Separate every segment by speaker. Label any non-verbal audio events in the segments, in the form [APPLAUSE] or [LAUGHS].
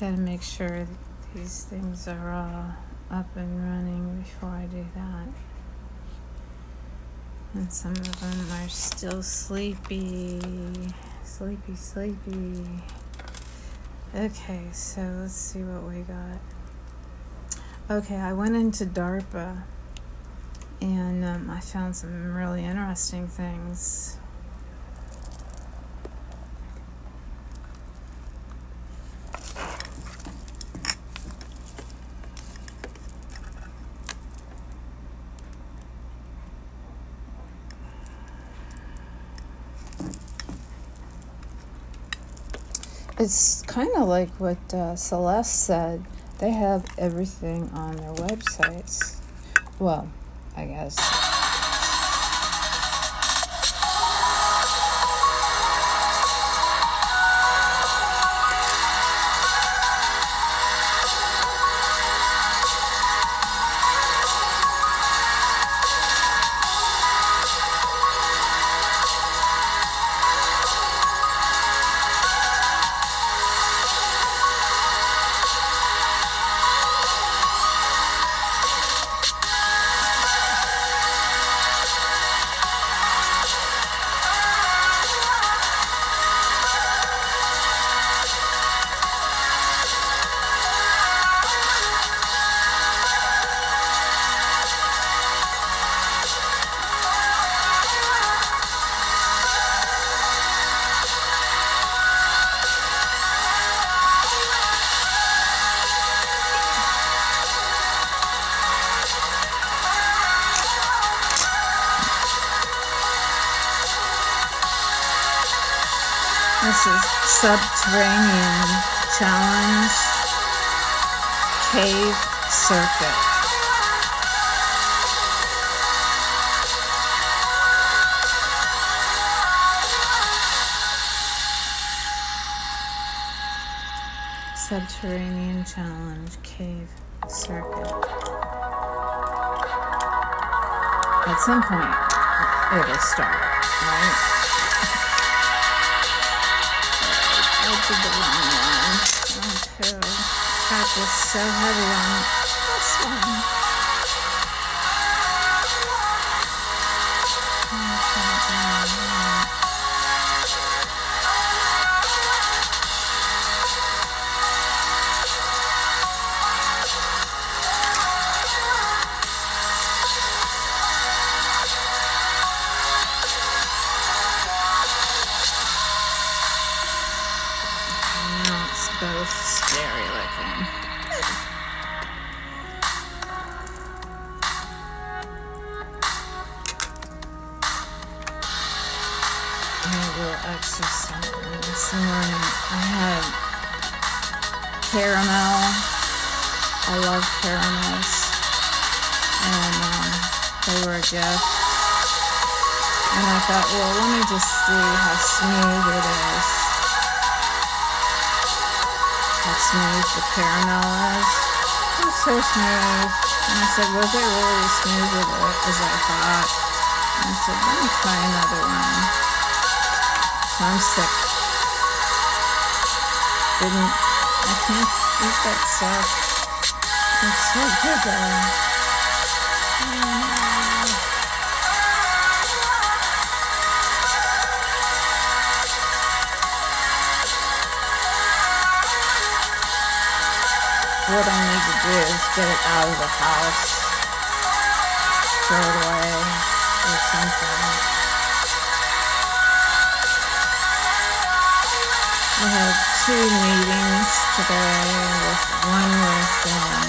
Speaker 1: Gotta make sure these things are all up and running before I do that. And some of them are still sleepy. Sleepy, sleepy. Okay, so let's see what we got. Okay, I went into DARPA and um, I found some really interesting things. It's kind of like what uh, Celeste said. They have everything on their websites. Well, I guess. Subterranean Challenge Cave Circuit. Subterranean Challenge Cave Circuit. At some point, it'll start, right? Did the wrong one. Okay. Got this so heavy on this one. Thought, well, let me just see how smooth it is how smooth the caramel is. It was so smooth. And I said, was it really smooth as I thought? And I said, let me try another one. So I'm sick. Didn't, I can't eat that stuff. It's so good though. What I need to do is get it out of the house, throw it away, or something. I have two meetings today, with one with um,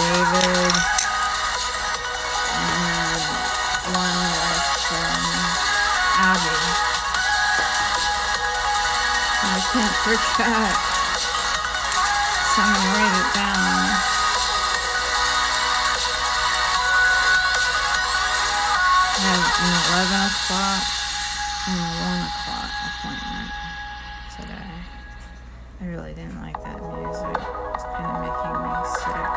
Speaker 1: David and one with um, Abby. I can't forget so I'm gonna write it down. I have an 11 o'clock and a 1 o'clock appointment today. I really didn't like that music. It's kind of making me sick.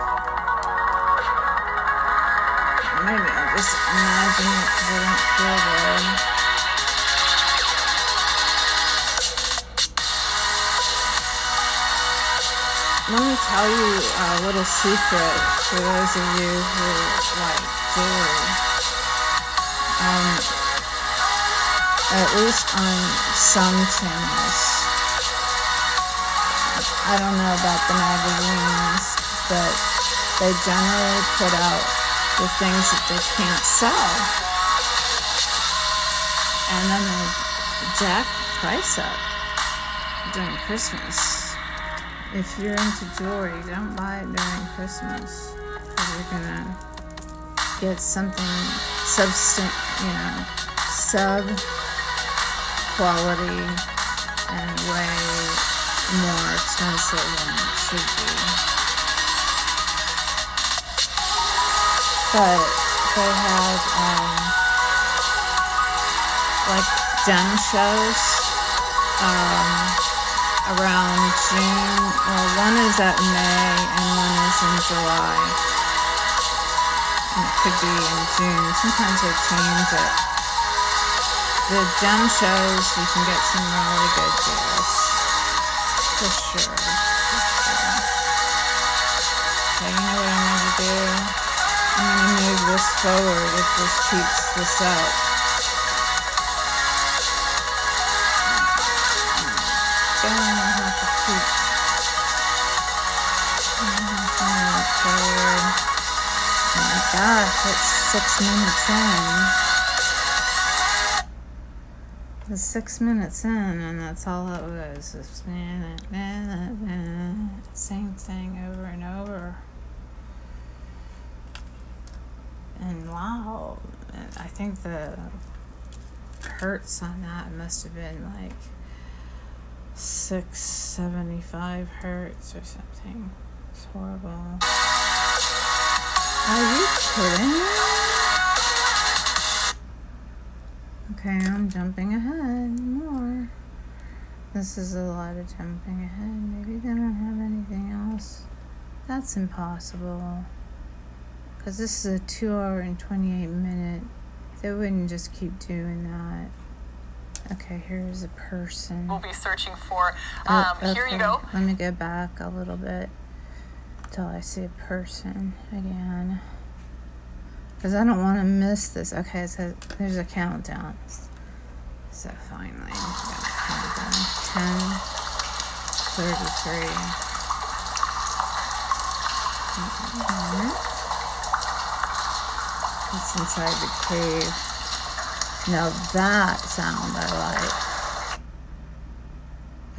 Speaker 1: Maybe I'll just good. Tell you a little secret for those of you who like jewelry. Um, at least on some channels. I don't know about the magazines, but they generally put out the things that they can't sell. And then they jack price up during Christmas. If you're into jewelry, don't buy it during Christmas. Because you're gonna get something substant, you know, sub quality and way more expensive than it should be. But they have um, like gem shows um, around June. Well, one is at May and one is in July. And it could be in June. Sometimes they change it. The gem shows, you can get some really good deals. For sure. For. Okay, you know what I'm going to do? I'm going to move this forward if this keeps this up. Gosh, it's six minutes in. It's six minutes in, and that's all it was. It's same thing over and over. And wow, I think the hertz on that must have been like 675 hertz or something. It's horrible. Are you kidding me? Okay, I'm jumping ahead more. This is a lot of jumping ahead. Maybe they don't have anything else. That's impossible. Because this is a 2 hour and 28 minute. They wouldn't just keep doing that. Okay, here's a person.
Speaker 2: We'll be searching for.
Speaker 1: Oh,
Speaker 2: Um,
Speaker 1: okay.
Speaker 2: Here you go.
Speaker 1: Let me go back a little bit till I see a person again. Because I don't want to miss this. Okay, so there's a countdown. So finally, countdown. 10, 33. Mhm. It's inside the cave. Now that sound I like.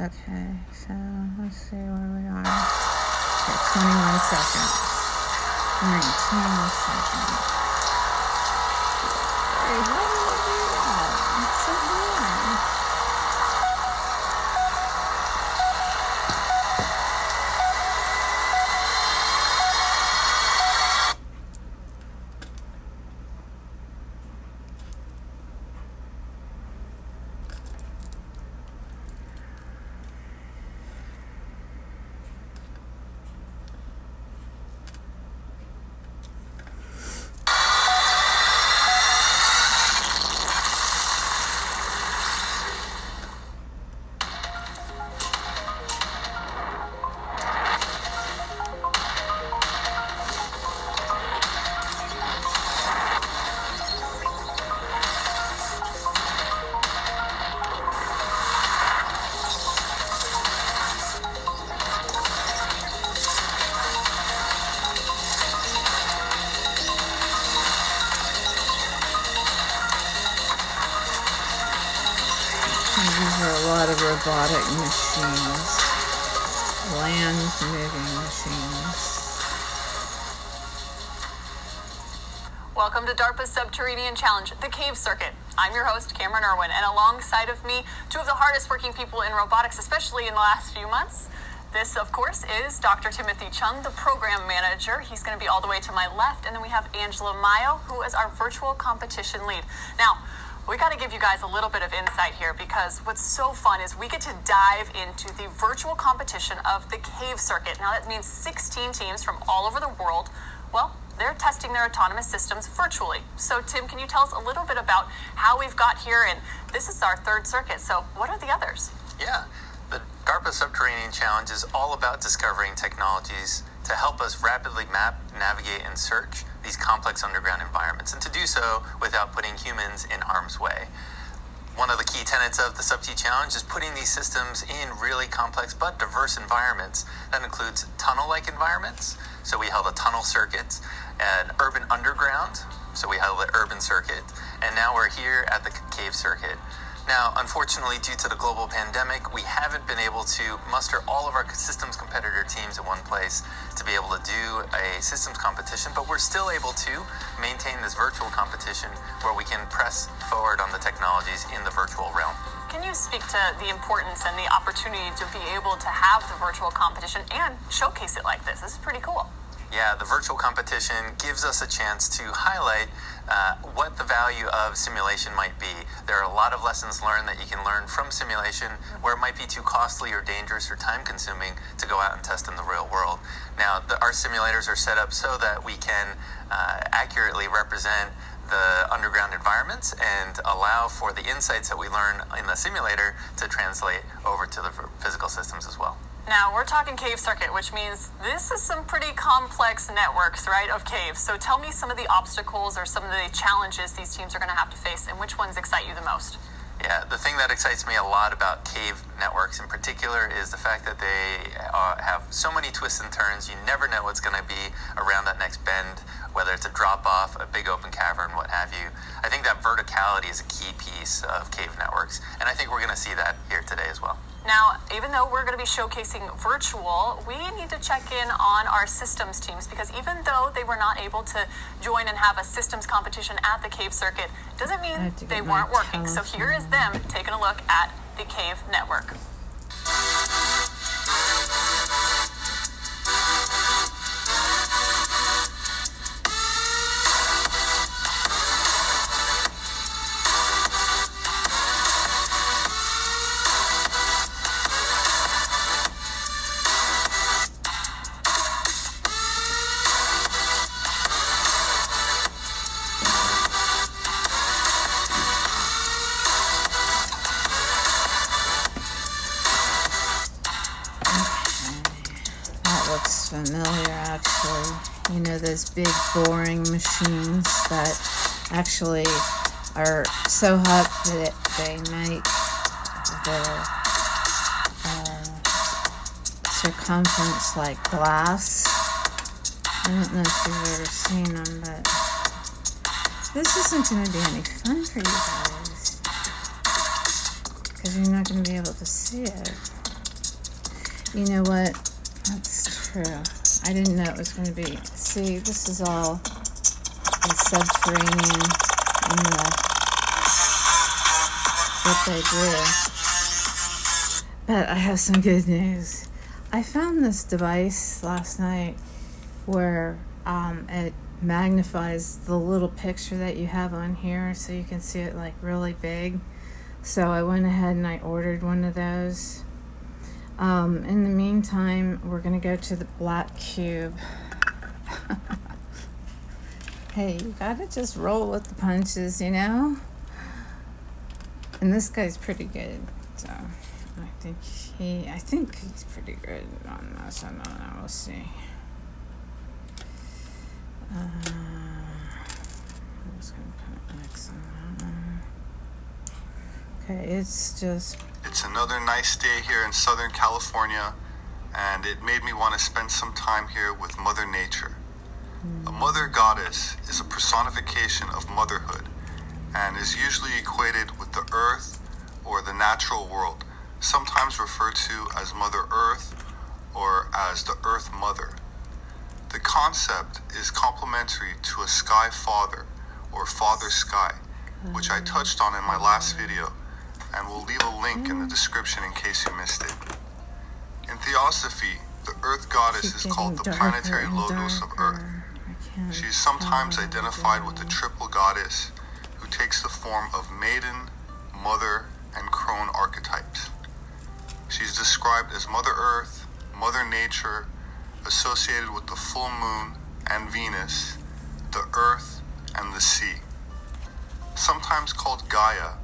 Speaker 1: Okay, so let's see where we are. Okay, 21 seconds. 19 seconds. Land moving machines.
Speaker 2: Welcome to DARPA's Subterranean Challenge, the Cave Circuit. I'm your host, Cameron Irwin, and alongside of me, two of the hardest working people in robotics, especially in the last few months. This, of course, is Dr. Timothy Chung, the program manager. He's going to be all the way to my left. And then we have Angela Maio, who is our virtual competition lead. Now, we got to give you guys a little bit of insight here because what's so fun is we get to dive into the virtual competition of the Cave Circuit. Now, that means 16 teams from all over the world. Well, they're testing their autonomous systems virtually. So, Tim, can you tell us a little bit about how we've got here? And this is our third circuit. So, what are the others?
Speaker 3: Yeah. The DARPA Subterranean Challenge is all about discovering technologies to help us rapidly map, navigate, and search these complex underground environments, and to do so without putting humans in harm's way. One of the key tenets of the Sub-T Challenge is putting these systems in really complex but diverse environments. That includes tunnel-like environments, so we held a tunnel circuit, an urban underground, so we held an urban circuit, and now we're here at the cave circuit. Now, unfortunately, due to the global pandemic, we haven't been able to muster all of our systems competitor teams in one place to be able to do a systems competition, but we're still able to maintain this virtual competition where we can press forward on the technologies in the virtual realm.
Speaker 2: Can you speak to the importance and the opportunity to be able to have the virtual competition and showcase it like this? This is pretty cool.
Speaker 3: Yeah, the virtual competition gives us a chance to highlight uh, what the value of simulation might be. There are a lot of lessons learned that you can learn from simulation where it might be too costly or dangerous or time consuming to go out and test in the real world. Now, the, our simulators are set up so that we can uh, accurately represent the underground environments and allow for the insights that we learn in the simulator to translate over to the physical systems as well.
Speaker 2: Now, we're talking cave circuit, which means this is some pretty complex networks, right, of caves. So tell me some of the obstacles or some of the challenges these teams are going to have to face, and which ones excite you the most?
Speaker 3: Yeah, the thing that excites me a lot about cave networks in particular is the fact that they uh, have so many twists and turns. You never know what's going to be around that next bend, whether it's a drop off, a big open cavern, what have you. I think that verticality is a key piece of cave networks, and I think we're going to see that here today as well.
Speaker 2: Now, even though we're going to be showcasing virtual, we need to check in on our systems teams because even though they were not able to join and have a systems competition at the cave circuit, doesn't mean they weren't working. So here is them taking a look at the cave network.
Speaker 1: Actually are so hot that they make the uh, circumference like glass. I don't know if you've ever seen them, but this isn't going to be any fun for you guys because you're not going to be able to see it. You know what? That's true. I didn't know it was going to be. See, this is all subterranean what they do. But I have some good news. I found this device last night where um, it magnifies the little picture that you have on here so you can see it like really big. So I went ahead and I ordered one of those um, in the meantime, we're going to go to the black cube. [LAUGHS] hey, you gotta just roll with the punches, you know? And this guy's pretty good, so I think he, I think he's pretty good on this. I don't know, we'll see. Uh, I'm just gonna put X on that one. Okay, it's just
Speaker 4: it's another nice day here in Southern California, and it made me want to spend some time here with Mother Nature. A mother goddess is a personification of motherhood and is usually equated with the earth or the natural world, sometimes referred to as Mother Earth or as the Earth Mother. The concept is complementary to a sky father or father sky, which I touched on in my last video and we'll leave a link in the description in case you missed it. In Theosophy, the Earth Goddess is called the planetary logos of Earth. She is sometimes identified with the triple goddess who takes the form of maiden, mother, and crone archetypes. She's described as Mother Earth, Mother Nature, associated with the full moon and Venus, the earth, and the sea. Sometimes called Gaia,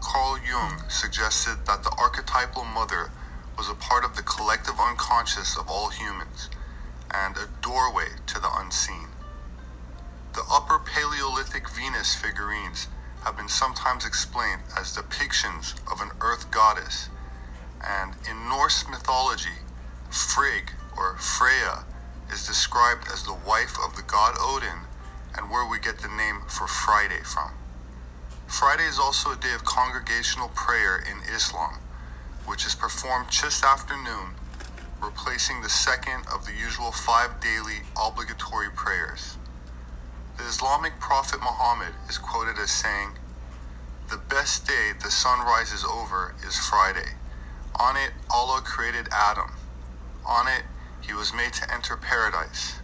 Speaker 4: Carl Jung suggested that the archetypal mother was a part of the collective unconscious of all humans and a doorway to the unseen. The Upper Paleolithic Venus figurines have been sometimes explained as depictions of an earth goddess, and in Norse mythology, Frigg or Freya is described as the wife of the god Odin and where we get the name for Friday from. Friday is also a day of congregational prayer in Islam, which is performed just after noon, replacing the second of the usual five daily obligatory prayers. The Islamic prophet Muhammad is quoted as saying, The best day the sun rises over is Friday. On it, Allah created Adam. On it, he was made to enter paradise.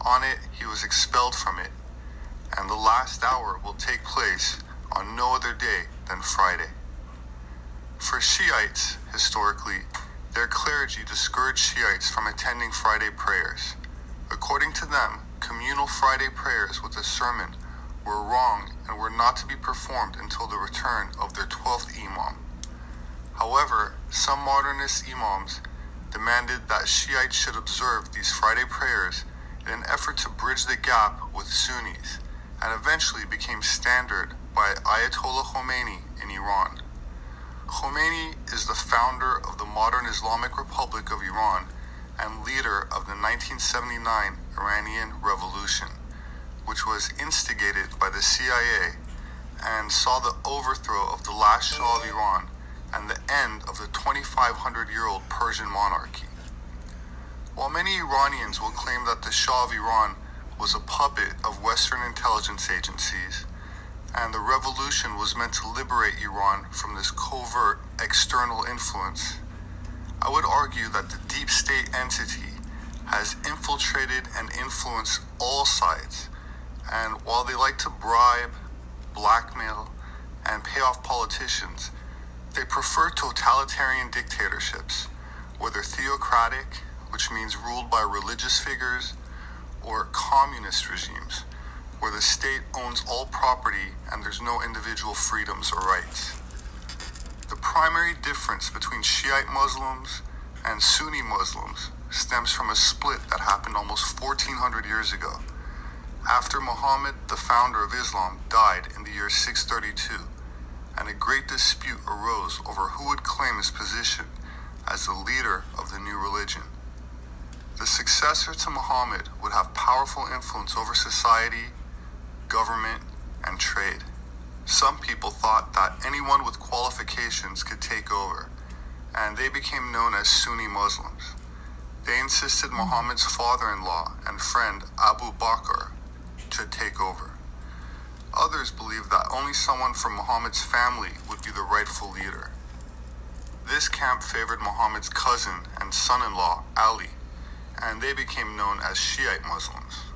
Speaker 4: On it, he was expelled from it. And the last hour will take place on no other day than Friday. For Shiites, historically, their clergy discouraged Shiites from attending Friday prayers. According to them, communal Friday prayers with a sermon were wrong and were not to be performed until the return of their 12th Imam. However, some modernist Imams demanded that Shiites should observe these Friday prayers in an effort to bridge the gap with Sunnis and eventually became standard by Ayatollah Khomeini in Iran. Khomeini is the founder of the modern Islamic Republic of Iran and leader of the 1979 Iranian Revolution, which was instigated by the CIA and saw the overthrow of the last Shah of Iran and the end of the 2,500 year old Persian monarchy. While many Iranians will claim that the Shah of Iran was a puppet of Western intelligence agencies, and the revolution was meant to liberate Iran from this covert external influence, I would argue that the deep state entity has infiltrated and influenced all sides. And while they like to bribe, blackmail, and pay off politicians, they prefer totalitarian dictatorships, whether theocratic, which means ruled by religious figures, or communist regimes, where the state owns all property and there's no individual freedoms or rights. The primary difference between Shiite Muslims and Sunni Muslims stems from a split that happened almost 1400 years ago. After Muhammad, the founder of Islam, died in the year 632, and a great dispute arose over who would claim his position as the leader of the new religion. The successor to Muhammad would have powerful influence over society, government, and trade. Some people thought that anyone with qualifications could take over, and they became known as Sunni Muslims. They insisted Muhammad's father in law and friend Abu Bakr should take over. Others believed that only someone from Muhammad's family would be the rightful leader. This camp favored Muhammad's cousin and son in law, Ali, and they became known as Shiite Muslims.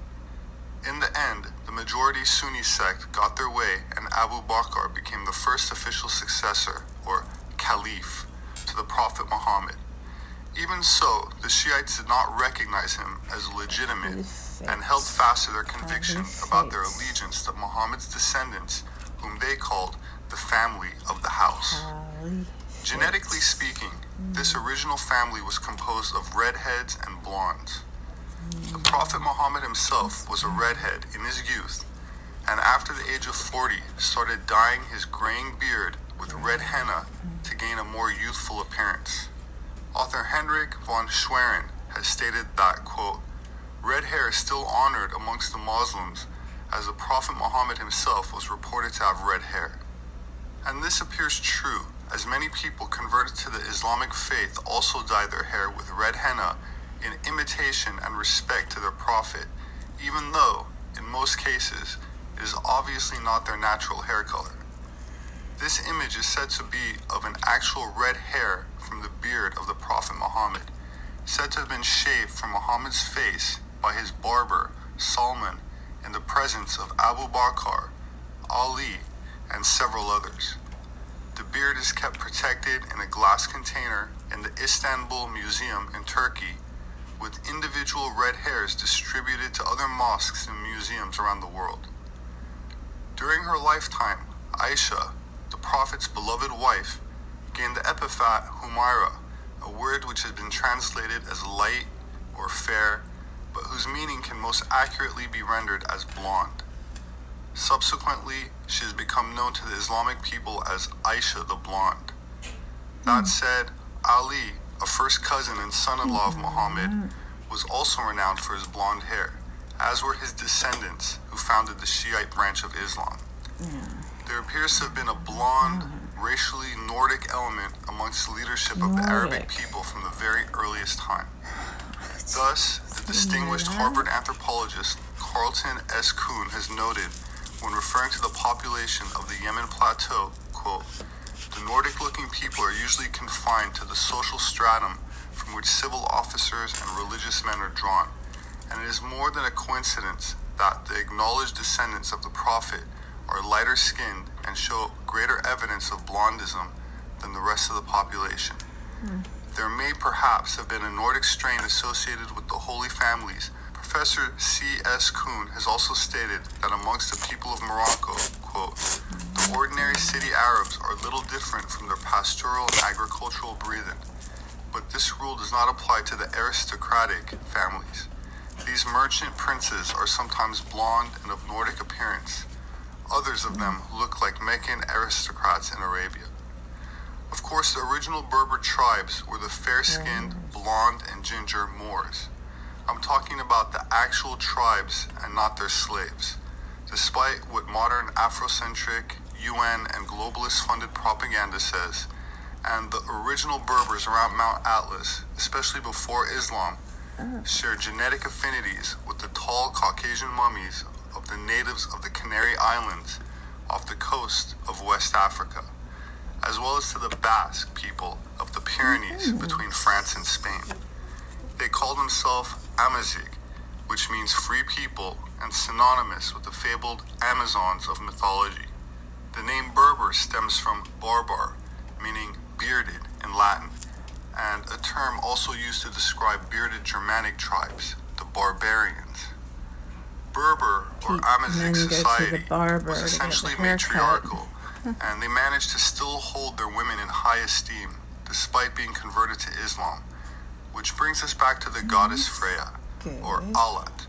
Speaker 4: In the end, the majority Sunni sect got their way, and Abu Bakr became the first official successor, or caliph, to the Prophet Muhammad. Even so, the Shiites did not recognize him as legitimate and held fast to their conviction about their allegiance to Muhammad's descendants, whom they called the family of the house. Genetically speaking, this original family was composed of redheads and blondes. The Prophet Muhammad himself was a redhead in his youth, and after the age of 40 started dyeing his graying beard with red henna to gain a more youthful appearance. Author Hendrik von Schwerin has stated that, quote, red hair is still honored amongst the Muslims as the Prophet Muhammad himself was reported to have red hair. And this appears true as many people converted to the Islamic faith also dye their hair with red henna in imitation and respect to their Prophet, even though, in most cases, it is obviously not their natural hair color. This image is said to be of an actual red hair from the beard of the Prophet Muhammad, said to have been shaved from Muhammad's face by his barber, Salman, in the presence of Abu Bakr, Ali, and several others. The beard is kept protected in a glass container in the Istanbul Museum in Turkey, with individual red hairs distributed to other mosques and museums around the world. During her lifetime, Aisha, the Prophet's beloved wife, gained the epithet Humaira, a word which has been translated as light or fair, but whose meaning can most accurately be rendered as blonde. Subsequently, she has become known to the Islamic people as Aisha the Blonde. That hmm. said, Ali, a first cousin and son in law of Muhammad, was also renowned for his blonde hair, as were his descendants who founded the Shiite branch of Islam. There appears to have been a blonde, racially Nordic element amongst the leadership of the Arabic people from the very earliest time. [SIGHS] Thus, the distinguished Harvard anthropologist Carleton S. Coon has noted, when referring to the population of the Yemen plateau, quote, the Nordic looking people are usually confined to the social stratum from which civil officers and religious men are drawn, and it is more than a coincidence that the acknowledged descendants of the Prophet are lighter skinned and show greater evidence of blondism than the rest of the population. Hmm. There may perhaps have been a Nordic strain associated with the Holy Families. Professor C.S. Coon has also stated that amongst the people of Morocco, quote, the ordinary city Arabs are little different from their pastoral and agricultural breathing, but this rule does not apply to the aristocratic families. These merchant princes are sometimes blonde and of Nordic appearance. Others of them look like Meccan aristocrats in Arabia. Of course, the original Berber tribes were the fair skinned, blonde, and ginger Moors. I'm talking about the actual tribes and not their slaves. Despite what modern Afrocentric, UN, and globalist funded propaganda says, and the original Berbers around Mount Atlas, especially before Islam, oh. share genetic affinities with the tall Caucasian mummies of the natives of the Canary Islands off the coast of West Africa as well as to the Basque people of the Pyrenees mm. between France and Spain. They call themselves Amazigh, which means free people and synonymous with the fabled Amazons of mythology. The name Berber stems from barbar, meaning bearded in Latin, and a term also used to describe bearded Germanic tribes, the barbarians. Berber or
Speaker 1: Pe-
Speaker 4: Amazigh
Speaker 1: men go to the
Speaker 4: society was
Speaker 1: to get the
Speaker 4: essentially matriarchal, [LAUGHS] and they managed to still hold their women in high esteem despite being converted to Islam. Which brings us back to the goddess Freya, or. Allat,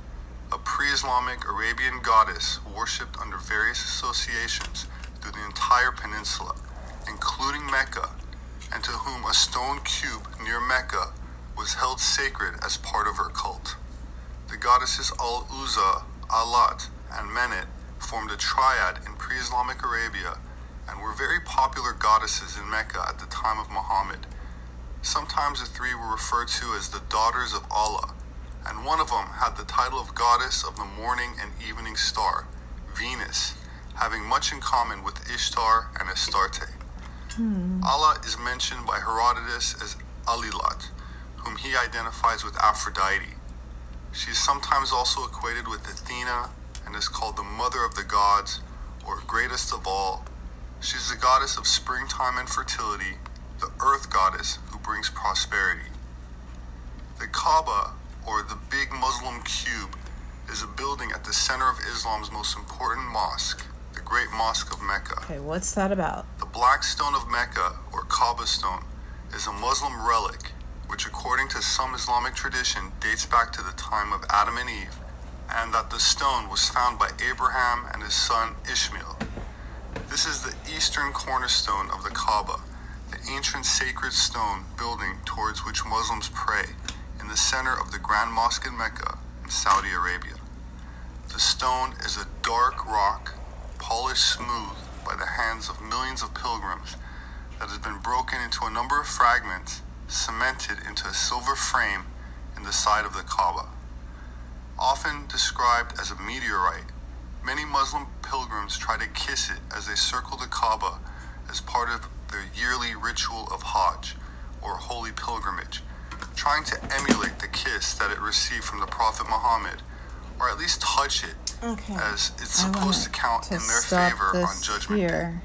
Speaker 4: a pre Islamic Arabian goddess worshipped under various associations through the entire peninsula, including Mecca, and to whom a stone cube near Mecca was held sacred as part of her cult. The goddesses Al Uzza, Allat, and Manat formed a triad in pre Islamic Arabia and were very popular goddesses in Mecca at the time of Muhammad. Sometimes the three were referred to as the daughters of Allah, and one of them had the title of goddess of the morning and evening star, Venus, having much in common with Ishtar and Astarte. Hmm. Allah is mentioned by Herodotus as Alilat, whom he identifies with Aphrodite. She is sometimes also equated with Athena and is called the mother of the gods, or greatest of all. She is the goddess of springtime and fertility, the earth goddess who brings prosperity. The Kaaba, or the big Muslim cube, is a building at the center of Islam's most important mosque, the Great Mosque of Mecca.
Speaker 1: Okay, what's that about?
Speaker 4: The Black Stone of Mecca, or Kaaba Stone, is a Muslim relic which, according to some Islamic tradition, dates back to the time of Adam and Eve, and that the stone was found by Abraham and his son Ishmael. This is the eastern cornerstone of the Kaaba, the ancient sacred stone building towards which Muslims pray in the center of the Grand Mosque in Mecca in Saudi Arabia. The stone is a dark rock, polished smooth by the hands of millions of pilgrims, that has been broken into a number of fragments, cemented into a silver frame in the side of the Kaaba. Often described as a meteorite, many Muslim pilgrims try to kiss it as they circle the Kaaba as part of their yearly ritual of Hajj, or holy pilgrimage, trying to emulate the kiss that it received from the Prophet Muhammad, or at least touch it,
Speaker 1: Okay.
Speaker 4: as it's supposed to count
Speaker 1: to
Speaker 4: in their favor on Judgment Day.
Speaker 1: here.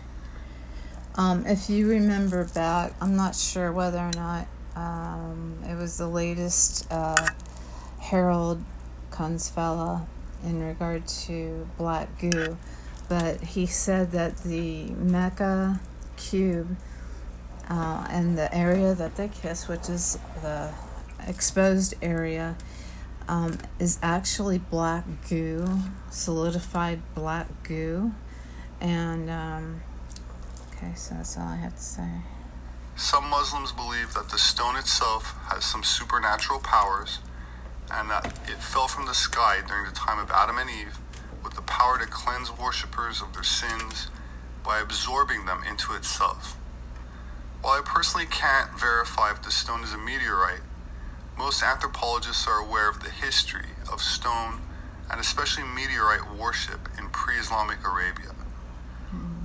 Speaker 1: Um, if you remember back, I'm not sure whether or not um, it was the latest uh, Harald Kautz-Vella in regard to black goo, but he said that the Mecca cube Uh, and the area that they kiss, which is the exposed area, um, is actually black goo, solidified black goo. And, um, okay, so that's all I have to say.
Speaker 4: Some Muslims believe that the stone itself has some supernatural powers and that it fell from the sky during the time of Adam and Eve with the power to cleanse worshippers of their sins by absorbing them into itself. While I personally can't verify if the stone is a meteorite, most anthropologists are aware of the history of stone and especially meteorite worship in pre Islamic Arabia.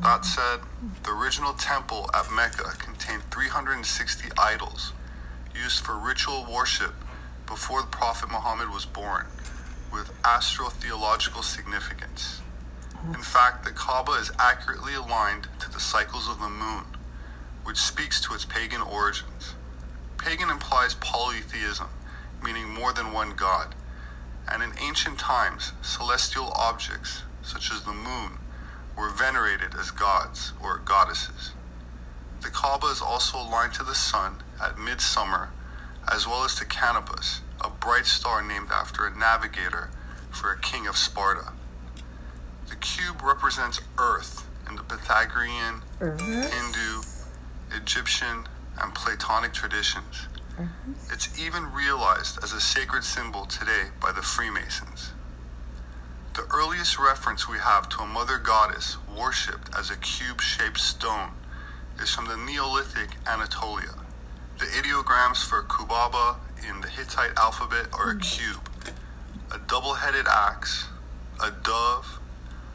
Speaker 4: That said, the original temple at Mecca contained 360 idols used for ritual worship before the Prophet Muhammad was born, with astrotheological significance. In fact, the Kaaba is accurately aligned to the cycles of the moon, which speaks to its pagan origins. Pagan implies polytheism, meaning more than one god, and in ancient times, celestial objects, such as the moon, were venerated as gods or goddesses. The Kaaba is also aligned to the sun at midsummer, as well as to Canopus, a bright star named after a navigator for a king of Sparta. The cube represents Earth in the Pythagorean, Hindu, Egyptian, and Platonic traditions. Mm-hmm. It's even realized as a sacred symbol today by the Freemasons. The earliest reference we have to a mother goddess worshipped as a cube shaped stone is from the Neolithic Anatolia. The ideograms for Kubaba in the Hittite alphabet are a mm-hmm. cube, a double headed axe, a dove,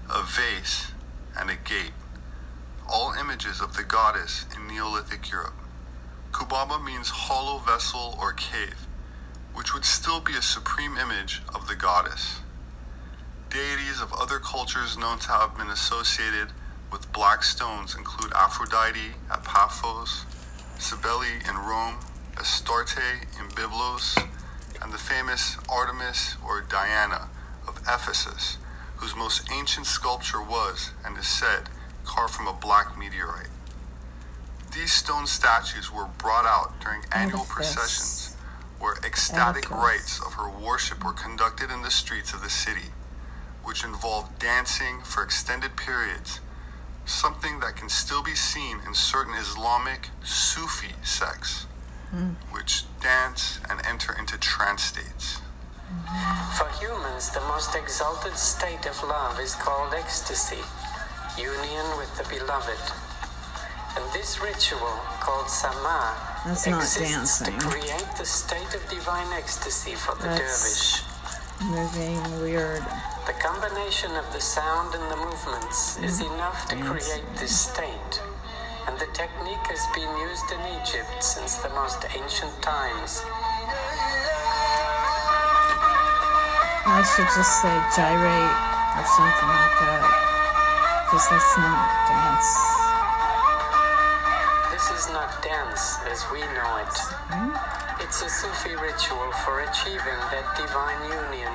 Speaker 4: a vase, and a gate, all images of the goddess in Neolithic Europe. Kubaba means hollow vessel or cave, which would still be a supreme image of the goddess. Deities of other cultures known to have been associated with black stones include Aphrodite at Paphos, Cybele in Rome, Astarte in Byblos, and the famous Artemis or Diana of Ephesus, whose most ancient sculpture was, and is said, carved from a black meteorite. These stone statues were brought out during annual processions where ecstatic rites of her worship were conducted in the streets of the city, which involved dancing for extended periods, something that can still be seen in certain Islamic Sufi sects, which dance and enter into trance states.
Speaker 5: For humans, the most exalted state of love is called ecstasy, union with the beloved. And this ritual, called sama,
Speaker 1: That's not
Speaker 5: exists to create the state of divine ecstasy for the
Speaker 1: That's-
Speaker 5: dervish.
Speaker 1: Moving weird.
Speaker 5: The combination of the sound and the movements is mm-hmm. enough to
Speaker 1: Dancing.
Speaker 5: create this state. And the technique has been used in Egypt since the most ancient times.
Speaker 1: I should just say gyrate or something like that. Because that's not dance.
Speaker 5: As we know it. It's a Sufi ritual for achieving that divine union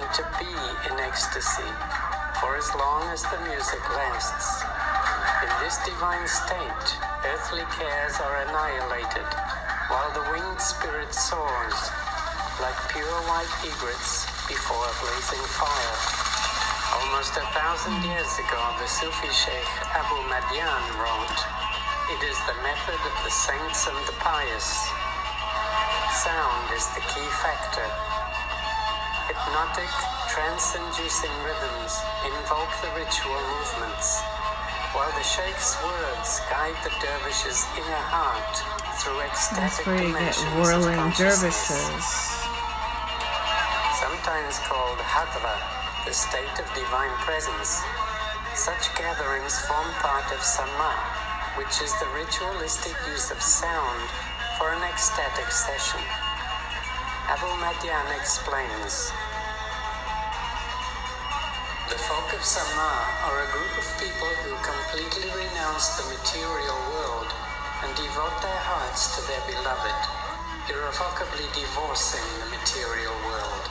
Speaker 5: and to be in ecstasy for as long as the music lasts. In this divine state, earthly cares are annihilated while the winged spirit soars like pure white egrets before a blazing fire. Almost a thousand years ago, the Sufi Sheikh Abu Madian wrote, It is the method of the saints and the pious. Sound is the key factor. Hypnotic, trance-inducing rhythms invoke the ritual movements, while the Sheikh's words guide the dervish's inner heart through
Speaker 1: That's
Speaker 5: ecstatic
Speaker 1: where you get whirling dervishes.
Speaker 5: sometimes called Hadra, the state of divine presence. Such gatherings form part of Sama, which is the ritualistic use of sound for an ecstatic session. Abu Madian explains. The folk of Sama are a group of people who completely renounce the material world and devote their hearts to their beloved, irrevocably divorcing the material world.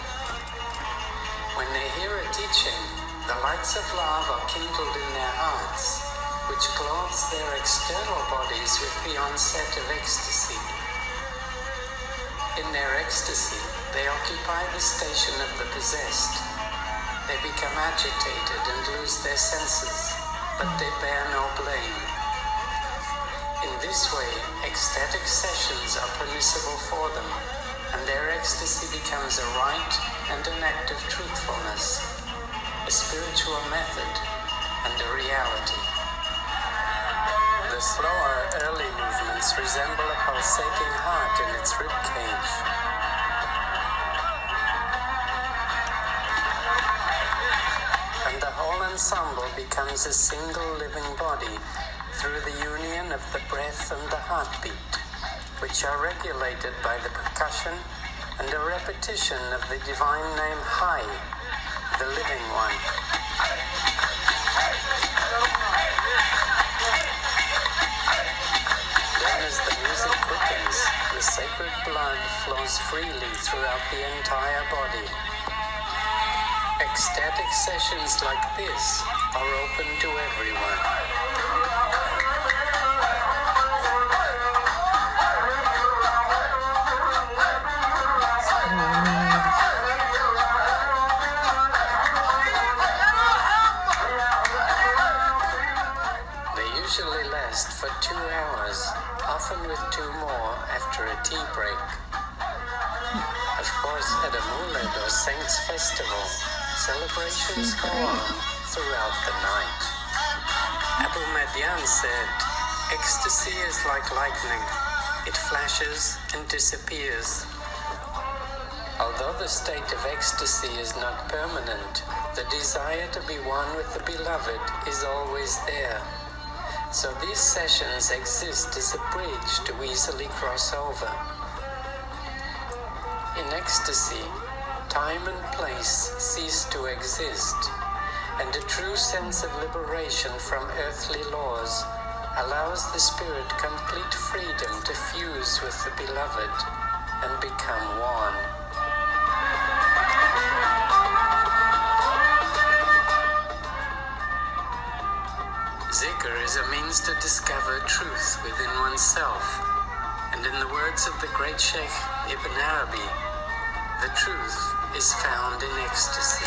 Speaker 5: When they hear a teaching, the lights of love are kindled in their hearts, which clothes their external bodies with the onset of ecstasy. In their ecstasy, they occupy the station of the possessed. They become agitated and lose their senses, but they bear no blame. In this way, ecstatic sessions are permissible for them, and their ecstasy becomes a rite and an act of truthfulness, a spiritual method, and a reality. The slower early movements resemble a pulsating heart in its rib cage. And the whole ensemble becomes a single living body through the union of the breath and the heartbeat, which are regulated by the percussion and a repetition of the divine name Hai, the living one. The sacred blood flows freely throughout the entire body. Ecstatic sessions like this are open to everyone. They usually last for two hours, often with two after a tea break. Of course, at a Moulid or Saints Festival, celebrations go on throughout the night. Abu Madian said, Ecstasy is like lightning, it flashes and disappears. Although the state of ecstasy is not permanent, the desire to be one with the beloved is always there. So these sessions exist as a bridge to easily cross over. In ecstasy, time and place cease to exist, and a true sense of liberation from earthly laws allows the spirit complete freedom to fuse with the beloved and become one. Zikr is a means to discover truth within oneself, and in the words of the great Sheikh Ibn Arabi, the truth is found in ecstasy.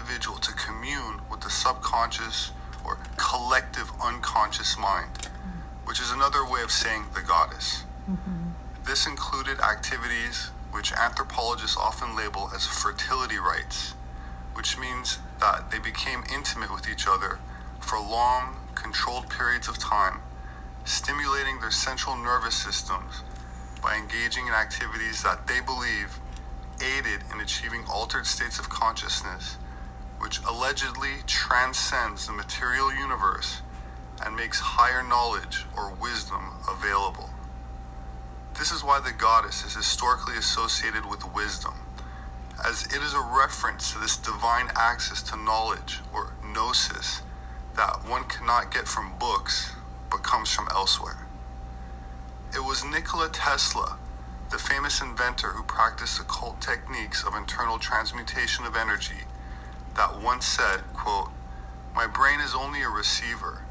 Speaker 4: Individual to commune with the subconscious or collective unconscious mind, which is another way of saying the goddess. Mm-hmm. This included activities which anthropologists often label as fertility rites, which means that they became intimate with each other for long, controlled periods of time, stimulating their central nervous systems by engaging in activities that they believe aided in achieving altered states of consciousness, which allegedly transcends the material universe and makes higher knowledge or wisdom available. This is why the goddess is historically associated with wisdom, as it is a reference to this divine access to knowledge or gnosis that one cannot get from books but comes from elsewhere. It was Nikola Tesla, the famous inventor who practiced occult techniques of internal transmutation of energy, that once said, quote, My brain is only a receiver.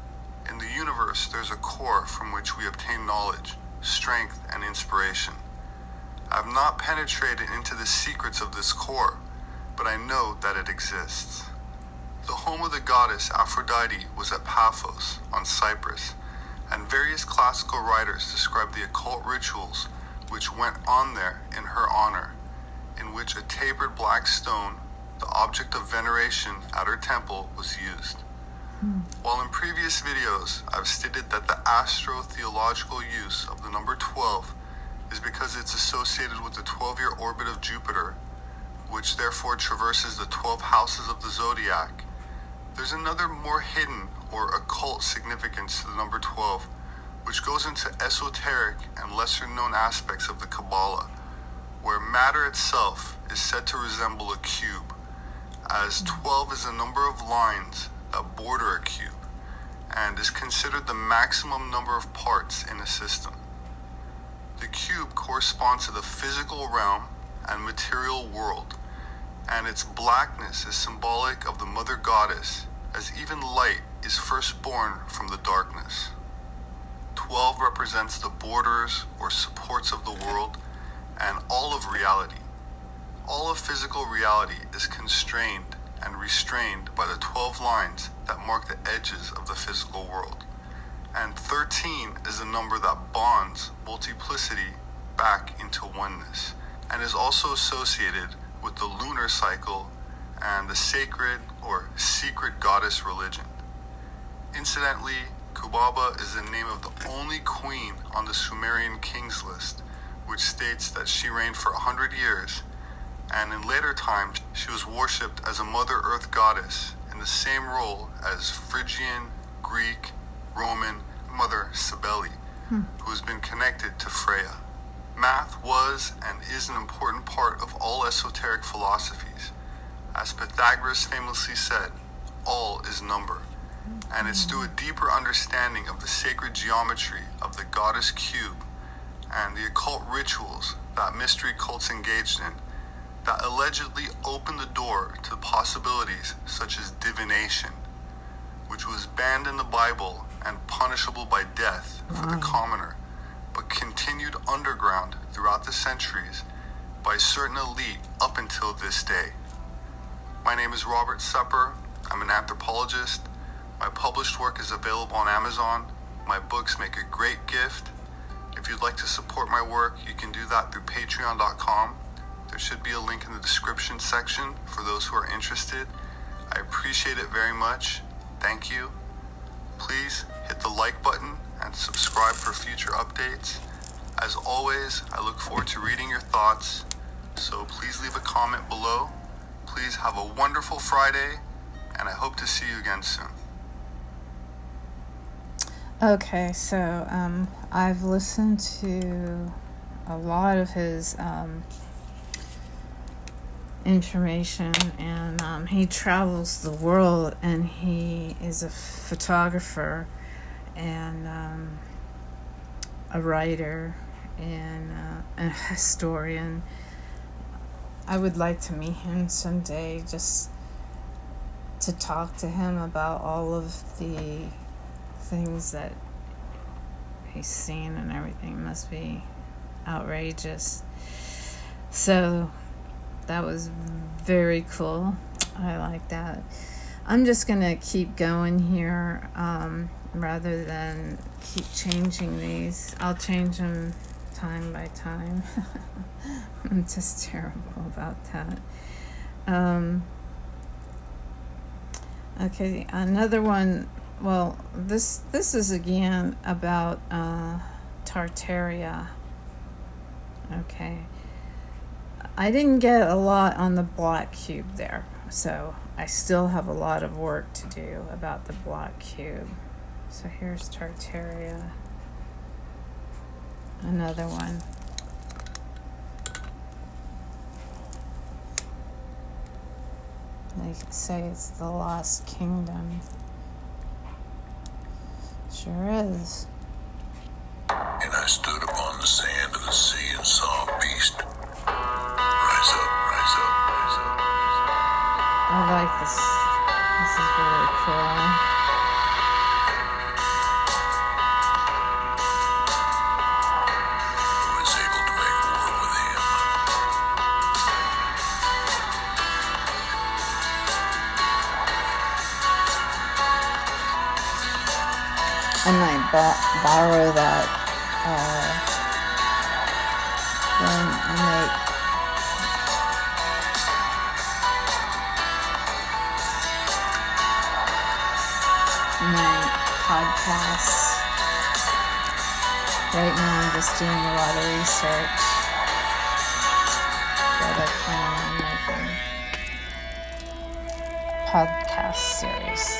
Speaker 4: In the universe, there's a core from which we obtain knowledge, strength, and inspiration. I have not penetrated into the secrets of this core, but I know that it exists. The home of the goddess Aphrodite was at Paphos on Cyprus, and various classical writers describe the occult rituals which went on there in her honor, in which a tapered black stone, the object of veneration at her temple, was used. Hmm. While in previous videos I've stated that the astro-theological use of the number 12 is because it's associated with the 12-year orbit of Jupiter, which therefore traverses the 12 houses of the zodiac, there's another more hidden or occult significance to the number 12, which goes into esoteric and lesser known aspects of the Kabbalah, where matter itself is said to resemble a cube, as 12 is the number of lines that border a cube, and is considered the maximum number of parts in a system. The cube corresponds to the physical realm and material world, and its blackness is symbolic of the mother goddess, as even light is first born from the darkness. 12 represents the borders or supports of the world and all of reality. All of physical reality is constrained and restrained by the 12 lines that mark the edges of the physical world. And 13 is the number that bonds multiplicity back into oneness and is also associated with the lunar cycle and the sacred or secret goddess religion. Incidentally, Kubaba is the name of the only queen on the Sumerian kings list, which states that she reigned for 100 years, and in later times she was worshipped as a Mother Earth goddess in the same role as Phrygian, Greek, Roman Mother Cybele, hmm. who has been connected to Freya. Math was and is an important part of all esoteric philosophies. As Pythagoras famously said, all is number. And it's through a deeper understanding of the sacred geometry of the goddess cube and the occult rituals that mystery cults engaged in that allegedly opened the door to possibilities such as divination, which was banned in the Bible and punishable by death for the commoner, but continued underground throughout the centuries by certain elite up until this day. My name is Robert Sepehr. I'm an anthropologist. My published work is available on Amazon. My books make a great gift. If you'd like to support my work, you can do that through patreon.com. There should be a link in the description section for those who are interested. I appreciate it very much. Thank you. Please hit the like button and subscribe for future updates. As always, I look forward to reading your thoughts, so please leave a comment below. Please have a wonderful Friday, and I hope to see you again soon.
Speaker 1: Okay, so um, I've listened to a lot of his um, information, and um, he travels the world, and he is a photographer and um, a writer and uh, a historian. I would like to meet him someday just to talk to him about all of the things that he's seen and everything must be outrageous. So that was very cool. I like that. I'm just gonna keep going here um, rather than keep changing these. I'll change them time by time. [LAUGHS] I'm just terrible about that. Um, okay, another one. Well, this this is again about uh, Tartaria. Okay. I didn't get a lot on the black cube there, so I still have a lot of work to do about the black cube. So here's Tartaria. Another one. They say it's the lost kingdom. Sure is.
Speaker 6: And I stood upon the sand of the sea and saw a beast.
Speaker 1: I like this. This is really cool.
Speaker 6: Who is able to make war with him?
Speaker 1: I might bo- borrow that uh, podcasts. Right now, I'm just doing a lot of research. But I plan on making podcast series.